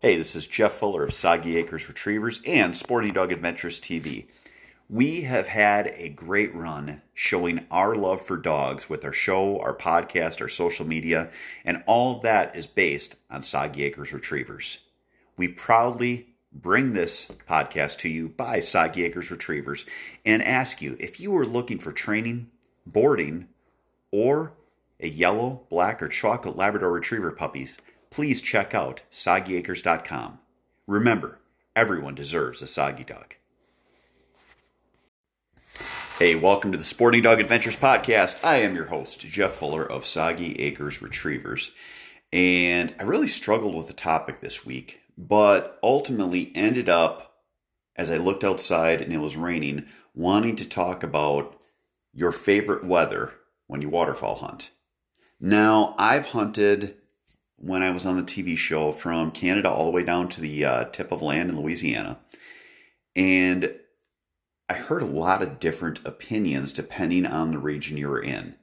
Hey, this is Jeff Fuller of Soggy Acres Retrievers and Sporting Dog Adventures TV. We have had a great run showing our love for dogs with our show, our podcast, our social media, and all that is based on Soggy Acres Retrievers. We proudly bring this podcast to you by Soggy Acres Retrievers and ask you if you are looking for training, boarding, or a yellow, black, or chocolate Labrador Retriever puppies, please check out soggyacres.com. Remember, everyone deserves a soggy dog. Hey, welcome to the Sporting Dog Adventures Podcast. I am your host, Jeff Fuller of Soggy Acres Retrievers. And I really struggled with the topic this week, but ultimately ended up, as I looked outside and it was raining, wanting to talk about your favorite weather when you waterfowl hunt. Now, I've hunted when I was on the TV show from Canada all the way down to the uh, tip of land in Louisiana. And I heard a lot of different opinions depending on the region you were in.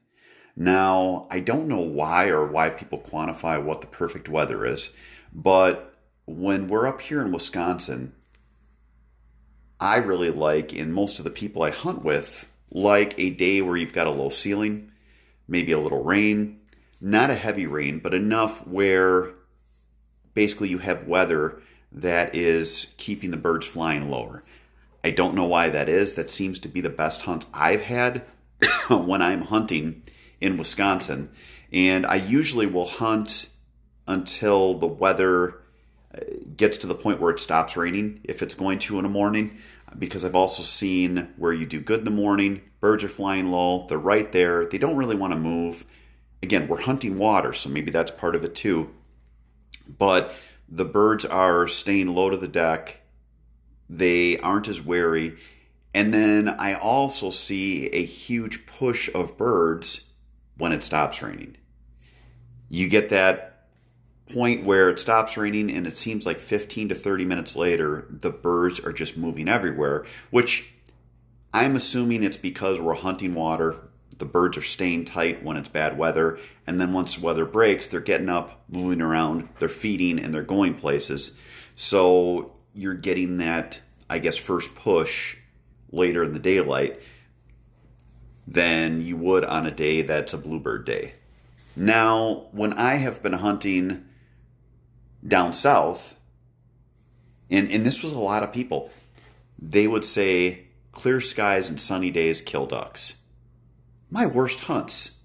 Now, I don't know why or why people quantify what the perfect weather is, but when we're up here in Wisconsin, I really like, and most of the people I hunt with, like a day where you've got a low ceiling, maybe a little rain, not a heavy rain, but enough where basically you have weather that is keeping the birds flying lower. I don't know why that is. That seems to be the best hunt I've had when I'm hunting in Wisconsin. And I usually will hunt until the weather uh, gets to the point where it stops raining if it's going to in the morning because I've also seen where you do good in the morning, birds are flying low, they're right there, they don't really want to move. Again, we're hunting water, so maybe that's part of it too. But the birds are staying low to the deck, they aren't as wary. And then I also see a huge push of birds when it stops raining. You get that point where it stops raining and it seems like 15 to 30 minutes later the birds are just moving everywhere which i'm assuming it's because we're hunting water the birds are staying tight when it's bad weather and then once the weather breaks they're getting up moving around they're feeding and they're going places so you're getting that i guess first push later in the daylight than you would on a day that's a bluebird day now when i have been hunting down south, and, and this was a lot of people, they would say clear skies and sunny days kill ducks. My worst hunts,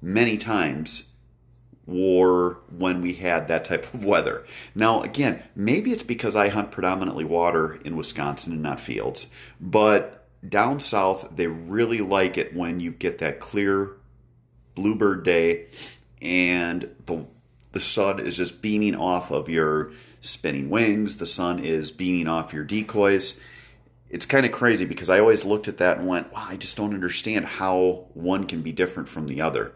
many times, were when we had that type of weather. Now, again, maybe it's because I hunt predominantly water in Wisconsin and not fields, but down south, they really like it when you get that clear bluebird day and the the sun is just beaming off of your spinning wings, the sun is beaming off your decoys. It's kind of crazy because I always looked at that and went, wow, I just don't understand how one can be different from the other.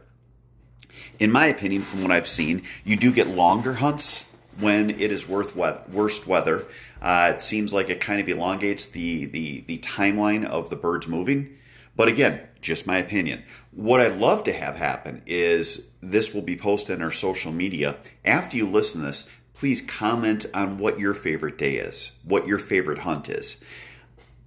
In my opinion, from what I've seen, you do get longer hunts when it is worth weather, worst weather. Uh, it seems like it kind of elongates the, the, the timeline of the birds moving. But again, just my opinion. What I'd love to have happen is this will be posted on our social media. After you listen to this, please comment on what your favorite day is, what your favorite hunt is.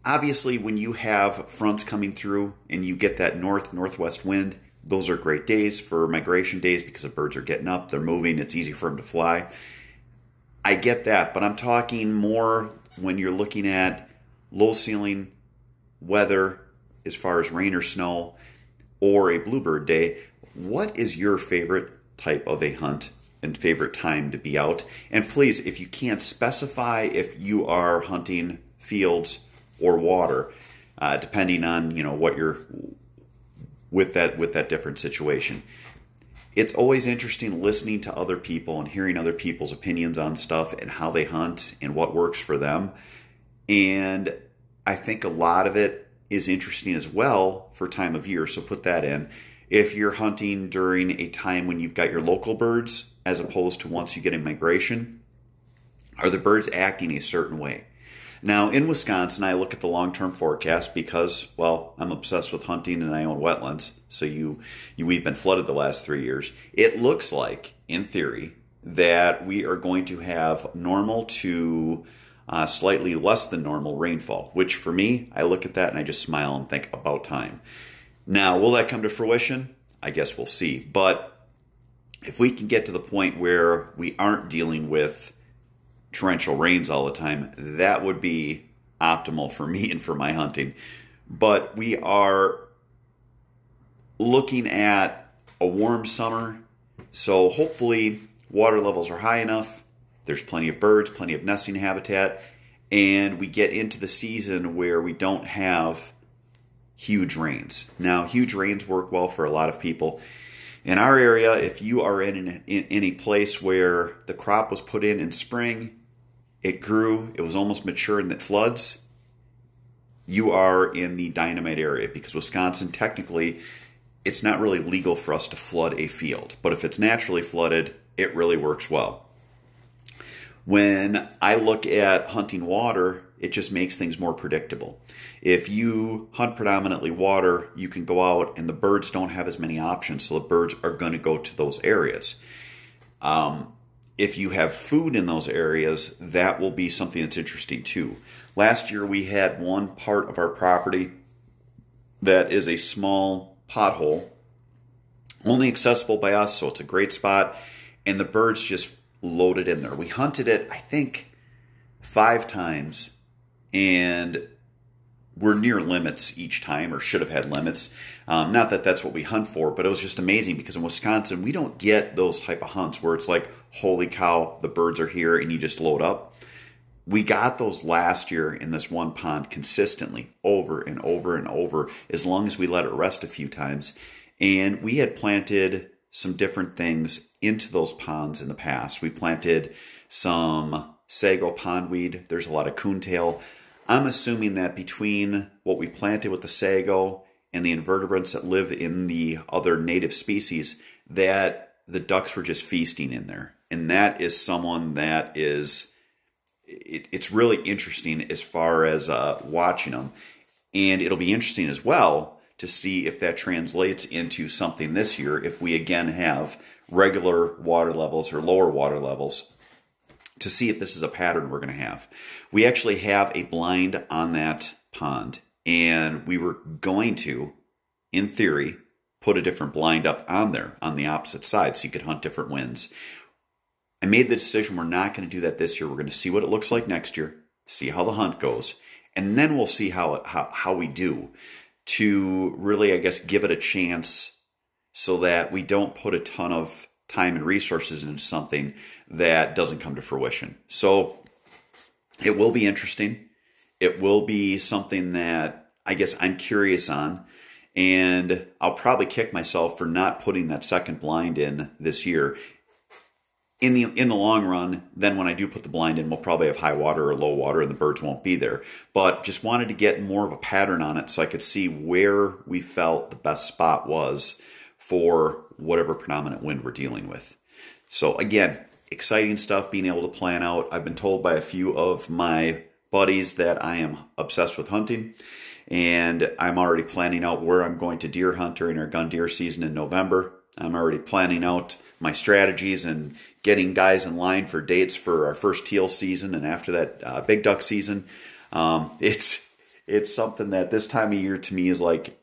Obviously, when you have fronts coming through and you get that north northwest wind, those are great days for migration days because the birds are getting up, they're moving, it's easy for them to fly. I get that, but I'm talking more when you're looking at low ceiling weather as far as rain or snow or a bluebird day, what is your favorite type of a hunt and favorite time to be out? And please, if you can't specify if you are hunting fields or water, uh, depending on you know what you're with that with that different situation. it's always interesting listening to other people and hearing other people's opinions on stuff and how they hunt and what works for them. And I think a lot of it is interesting as well for time of year. So put that in. If you're hunting during a time when you've got your local birds, as opposed to once you get in migration, are the birds acting a certain way? Now, in Wisconsin, I look at the long term forecast because, well, I'm obsessed with hunting and I own wetlands. So you, you, we've been flooded the last three years. It looks like, in theory, that we are going to have normal to uh, slightly less than normal rainfall, which for me, I look at that and I just smile and think about time. Now, will that come to fruition? I guess we'll see. But if we can get to the point where we aren't dealing with torrential rains all the time, that would be optimal for me and for my hunting. But we are looking at a warm summer, so hopefully water levels are high enough. There's plenty of birds, plenty of nesting habitat, and we get into the season where we don't have huge rains. Now, huge rains work well for a lot of people in our area, if you are in, an, in, in a place where the crop was put in in spring, it grew, it was almost mature, and it floods, you are in the dynamite area because Wisconsin technically it's not really legal for us to flood a field. But if it's naturally flooded, it really works well. When I look at hunting water, it just makes things more predictable. If you hunt predominantly water, you can go out and the birds don't have as many options, so the birds are going to go to those areas. Um, if you have food in those areas, that will be something that's interesting too. Last year, we had one part of our property that is a small pothole, only accessible by us, so it's a great spot, and the birds just loaded in there. We hunted it, I think, five times and we're near limits each time, or should have had limits. Um, not that that's what we hunt for, but it was just amazing because in Wisconsin we don't get those type of hunts where it's like, holy cow, the birds are here, and you just load up. We got those last year in this one pond consistently, over and over and over, as long as we let it rest a few times. And we had planted some different things into those ponds in the past. We planted some sago pondweed. There's a lot of coontail. I'm assuming that between what we planted with the sago and the invertebrates that live in the other native species, that the ducks were just feasting in there. And that is someone that is, it, it's really interesting as far as uh, watching them. And it'll be interesting as well to see if that translates into something this year if we again have regular water levels or lower water levels to see if this is a pattern we're going to have. We actually have a blind on that pond, and we were going to, in theory, put a different blind up on there on the opposite side so you could hunt different winds. I made the decision we're not going to do that this year. We're going to see what it looks like next year, see how the hunt goes, and then we'll see how how, how we do to really, I guess, give it a chance so that we don't put a ton of time and resources into something that doesn't come to fruition. So it will be interesting. It will be something that I guess I'm curious on. And I'll probably kick myself for not putting that second blind in this year. In the in the long run, then when I do put the blind in, we'll probably have high water or low water and the birds won't be there. But just wanted to get more of a pattern on it so I could see where we felt the best spot was for whatever predominant wind we're dealing with. So again, exciting stuff being able to plan out. I've been told by a few of my buddies that I am obsessed with hunting and I'm already planning out where I'm going to deer hunt during our gun deer season in November. I'm already planning out my strategies and getting guys in line for dates for our first teal season and after that uh, big duck season. Um, it's it's something that this time of year to me is like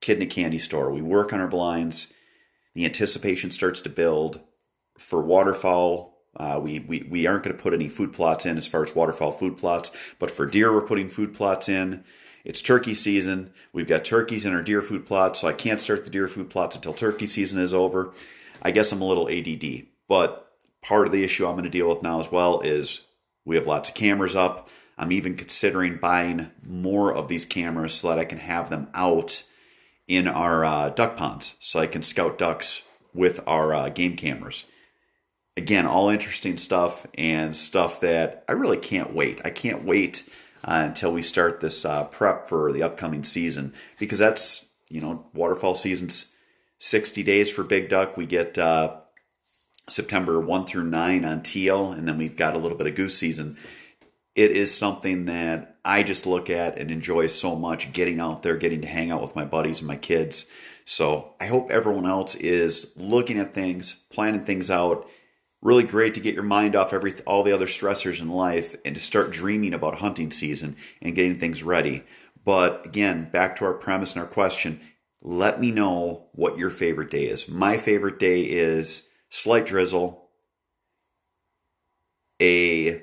kid in a candy store. We work on our blinds. The anticipation starts to build for waterfowl. Uh, we, we, we aren't going to put any food plots in as far as waterfowl food plots, but for deer, we're putting food plots in. It's turkey season. We've got turkeys in our deer food plots, so I can't start the deer food plots until turkey season is over. I guess I'm a little ADD, but part of the issue I'm going to deal with now as well is we have lots of cameras up. I'm even considering buying more of these cameras so that I can have them out in our uh, duck ponds so I can scout ducks with our uh, game cameras. Again, all interesting stuff and stuff that I really can't wait. I can't wait uh, until we start this uh, prep for the upcoming season because that's, you know, waterfowl season's 60 days for big duck. We get uh, September 1 through 9 on teal, and then we've got a little bit of goose season. It is something that I just look at and enjoy so much getting out there, getting to hang out with my buddies and my kids. So I hope everyone else is looking at things, planning things out. Really great to get your mind off every all the other stressors in life and to start dreaming about hunting season and getting things ready. But again, back to our premise and our question, let me know what your favorite day is. My favorite day is slight drizzle, a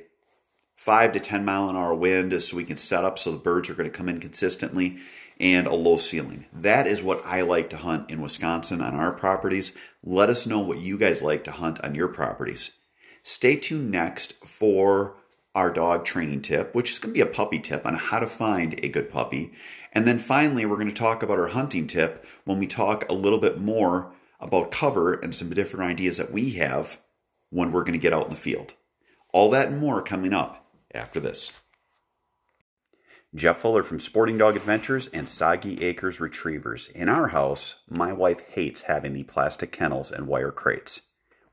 five to 10 mile an hour wind so we can set up so the birds are going to come in consistently, and a low ceiling. That is what I like to hunt in Wisconsin on our properties. Let us know what you guys like to hunt on your properties. Stay tuned next for our dog training tip, which is going to be a puppy tip on how to find a good puppy. And then finally, we're going to talk about our hunting tip when we talk a little bit more about cover and some different ideas that we have when we're going to get out in the field. All that and more coming up after this. Jeff Fuller from Sporting Dog Adventures and Soggy Acres Retrievers. In our house, my wife hates having the plastic kennels and wire crates.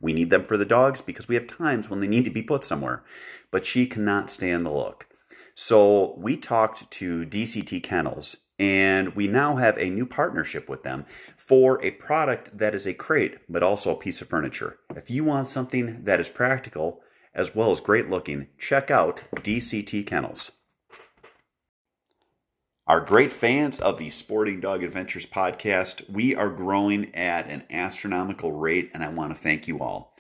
We need them for the dogs because we have times when they need to be put somewhere, but she cannot stand the look. So we talked to DCT Kennels and we now have a new partnership with them for a product that is a crate but also a piece of furniture. If you want something that is practical as well as great looking, check out DCT Kennels. Our great fans of the Sporting Dog Adventures podcast, we are growing at an astronomical rate, and I want to thank you all.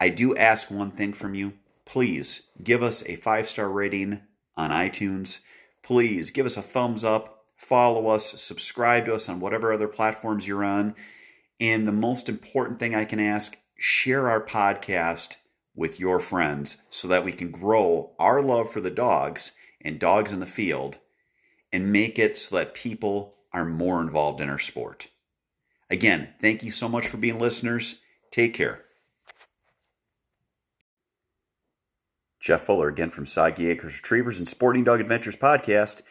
I do ask one thing from you. Please give us a five star rating on iTunes. Please give us a thumbs up, follow us, subscribe to us on whatever other platforms you're on. And the most important thing I can ask share our podcast with your friends so that we can grow our love for the dogs and dogs in the field and make it so that people are more involved in our sport. Again, thank you so much for being listeners. Take care. Jeff Fuller again from Soggy Acres Retrievers and Sporting Dog Adventures podcast.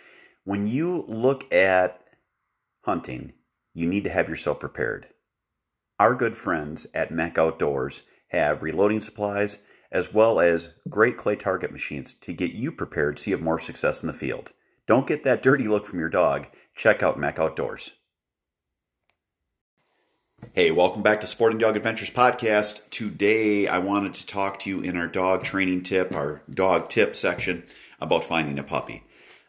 When you look at hunting, you need to have yourself prepared. Our good friends at MEC Outdoors have reloading supplies as well as great clay target machines to get you prepared so you have more success in the field. Don't get that dirty look from your dog. Check out MEC Outdoors. Hey, welcome back to Sporting Dog Adventures podcast. Today, I wanted to talk to you in our dog training tip, our dog tip section, about finding a puppy.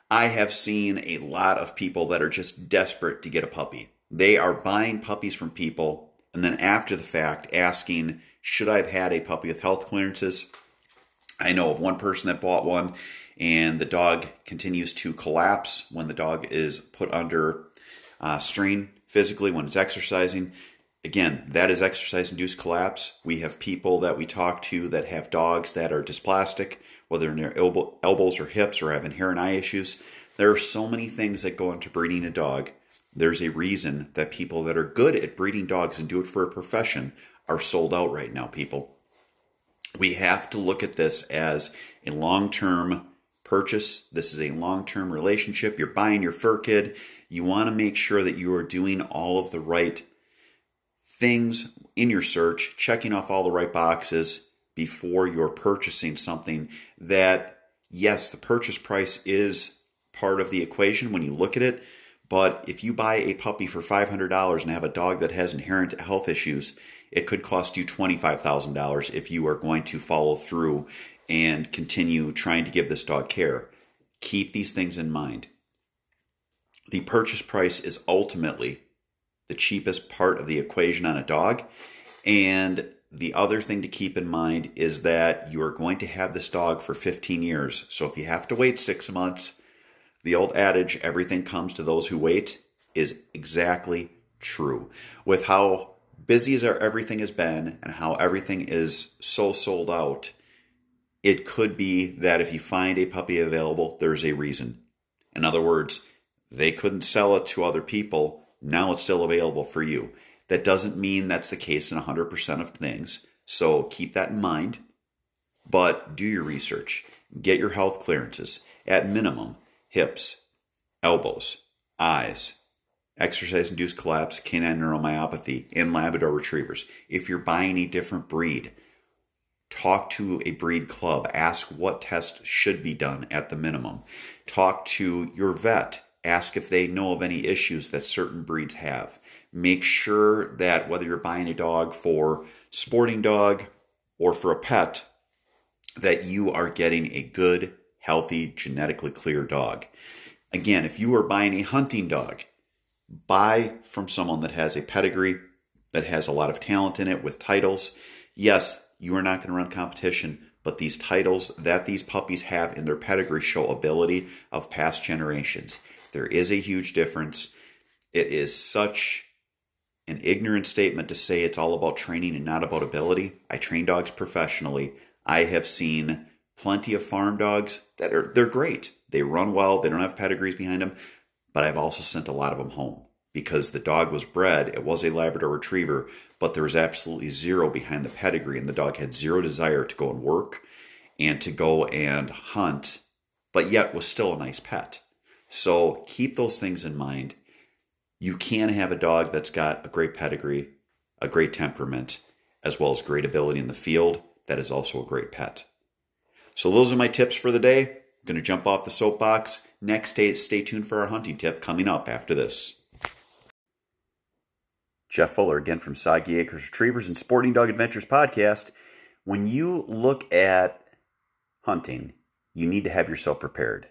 I have seen a lot of people that are just desperate to get a puppy. They are buying puppies from people and then after the fact asking, should I have had a puppy with health clearances? I know of one person that bought one and the dog continues to collapse when the dog is put under uh, strain physically when it's exercising. Again, that is exercise induced collapse. We have people that we talk to that have dogs that are dysplastic, whether in their elbow, elbows or hips or have inherent eye issues. There are so many things that go into breeding a dog. There's a reason that people that are good at breeding dogs and do it for a profession are sold out right now, people. We have to look at this as a long term purchase. This is a long term relationship. You're buying your fur kid. You want to make sure that you are doing all of the right things in your search, checking off all the right boxes before you're purchasing something that, yes, the purchase price is part of the equation when you look at it. But if you buy a puppy for $500 and have a dog that has inherent health issues, it could cost you $25,000 if you are going to follow through and continue trying to give this dog care. Keep these things in mind. The purchase price is ultimately the cheapest part of the equation on a dog. And the other thing to keep in mind is that you are going to have this dog for 15 years. So if you have to wait six months, the old adage, everything comes to those who wait, is exactly true. With how busy as everything has been and how everything is so sold out, it could be that if you find a puppy available, there's a reason. In other words, they couldn't sell it to other people now it's still available for you. That doesn't mean that's the case in 100% of things. So keep that in mind. But do your research, get your health clearances. At minimum, hips, elbows, eyes, exercise induced collapse, canine neuromyopathy, and Labrador retrievers. If you're buying a different breed, talk to a breed club. Ask what tests should be done at the minimum. Talk to your vet. Ask if they know of any issues that certain breeds have. Make sure that whether you're buying a dog for sporting dog or for a pet, that you are getting a good, healthy, genetically clear dog. Again, if you are buying a hunting dog, buy from someone that has a pedigree, that has a lot of talent in it with titles. Yes, you are not going to run competition, but these titles that these puppies have in their pedigree show ability of past generations. There is a huge difference. It is such an ignorant statement to say it's all about training and not about ability. I train dogs professionally. I have seen plenty of farm dogs that are they're great. They run well, they don't have pedigrees behind them, but I've also sent a lot of them home because the dog was bred, it was a Labrador retriever, but there was absolutely zero behind the pedigree and the dog had zero desire to go and work and to go and hunt, but yet was still a nice pet. So keep those things in mind. You can have a dog that's got a great pedigree, a great temperament, as well as great ability in the field that is also a great pet. So those are my tips for the day. I'm going to jump off the soapbox. Next, day, stay tuned for our hunting tip coming up after this. Jeff Fuller again from Soggy Acres Retrievers and Sporting Dog Adventures podcast. When you look at hunting, you need to have yourself prepared.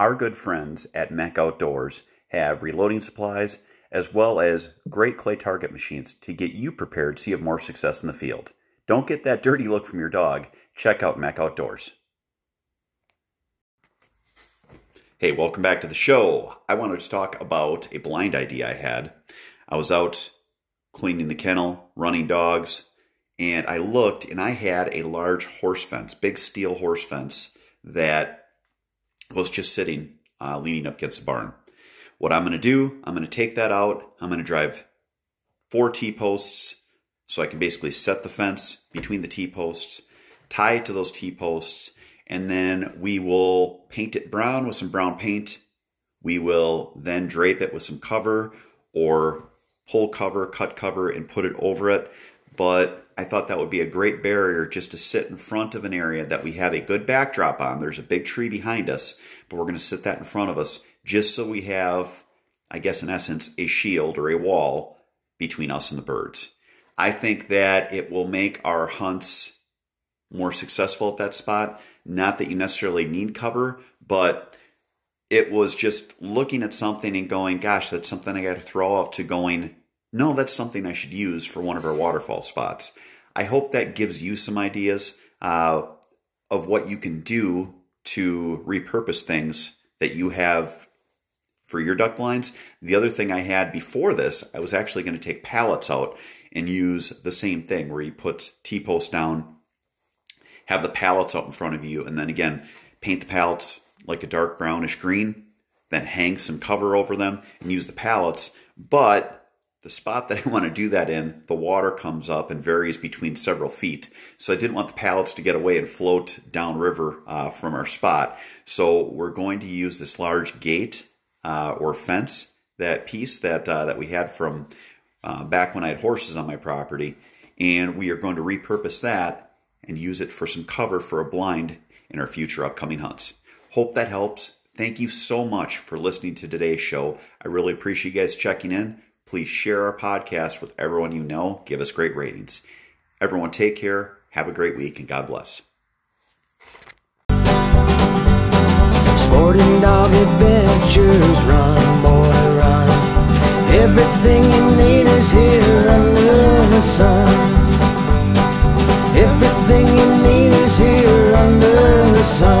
Our good friends at MEC Outdoors have reloading supplies as well as great clay target machines to get you prepared so you have more success in the field. Don't get that dirty look from your dog. Check out MEC Outdoors. Hey, welcome back to the show. I wanted to talk about a blind idea I had. I was out cleaning the kennel, running dogs, and I looked and I had a large horse fence, big steel horse fence that was just sitting uh, leaning up against the barn. What I'm going to do, I'm going to take that out. I'm going to drive four T posts so I can basically set the fence between the T posts, tie it to those T posts, and then we will paint it brown with some brown paint. We will then drape it with some cover or pull cover, cut cover, and put it over it. But I thought that would be a great barrier just to sit in front of an area that we have a good backdrop on. There's a big tree behind us, but we're going to sit that in front of us just so we have, I guess, in essence, a shield or a wall between us and the birds. I think that it will make our hunts more successful at that spot. Not that you necessarily need cover, but it was just looking at something and going, gosh, that's something I got to throw off to going, no, that's something I should use for one of our waterfowl spots. I hope that gives you some ideas uh, of what you can do to repurpose things that you have for your duck blinds. The other thing I had before this, I was actually going to take pallets out and use the same thing where you put T posts down, have the pallets out in front of you, and then again, paint the pallets like a dark brownish green, then hang some cover over them and use the pallets. But the spot that I want to do that in, the water comes up and varies between several feet. So I didn't want the pallets to get away and float downriver uh, from our spot. So we're going to use this large gate uh, or fence, that piece that uh, that we had from uh, back when I had horses on my property, and we are going to repurpose that and use it for some cover for a blind in our future upcoming hunts. Hope that helps. Thank you so much for listening to today's show. I really appreciate you guys checking in. Please share our podcast with everyone you know. Give us great ratings. Everyone, take care. Have a great week and God bless. Sporting dog adventures, run, boy, run. Everything you need is here under the sun. Everything you need is here under the sun.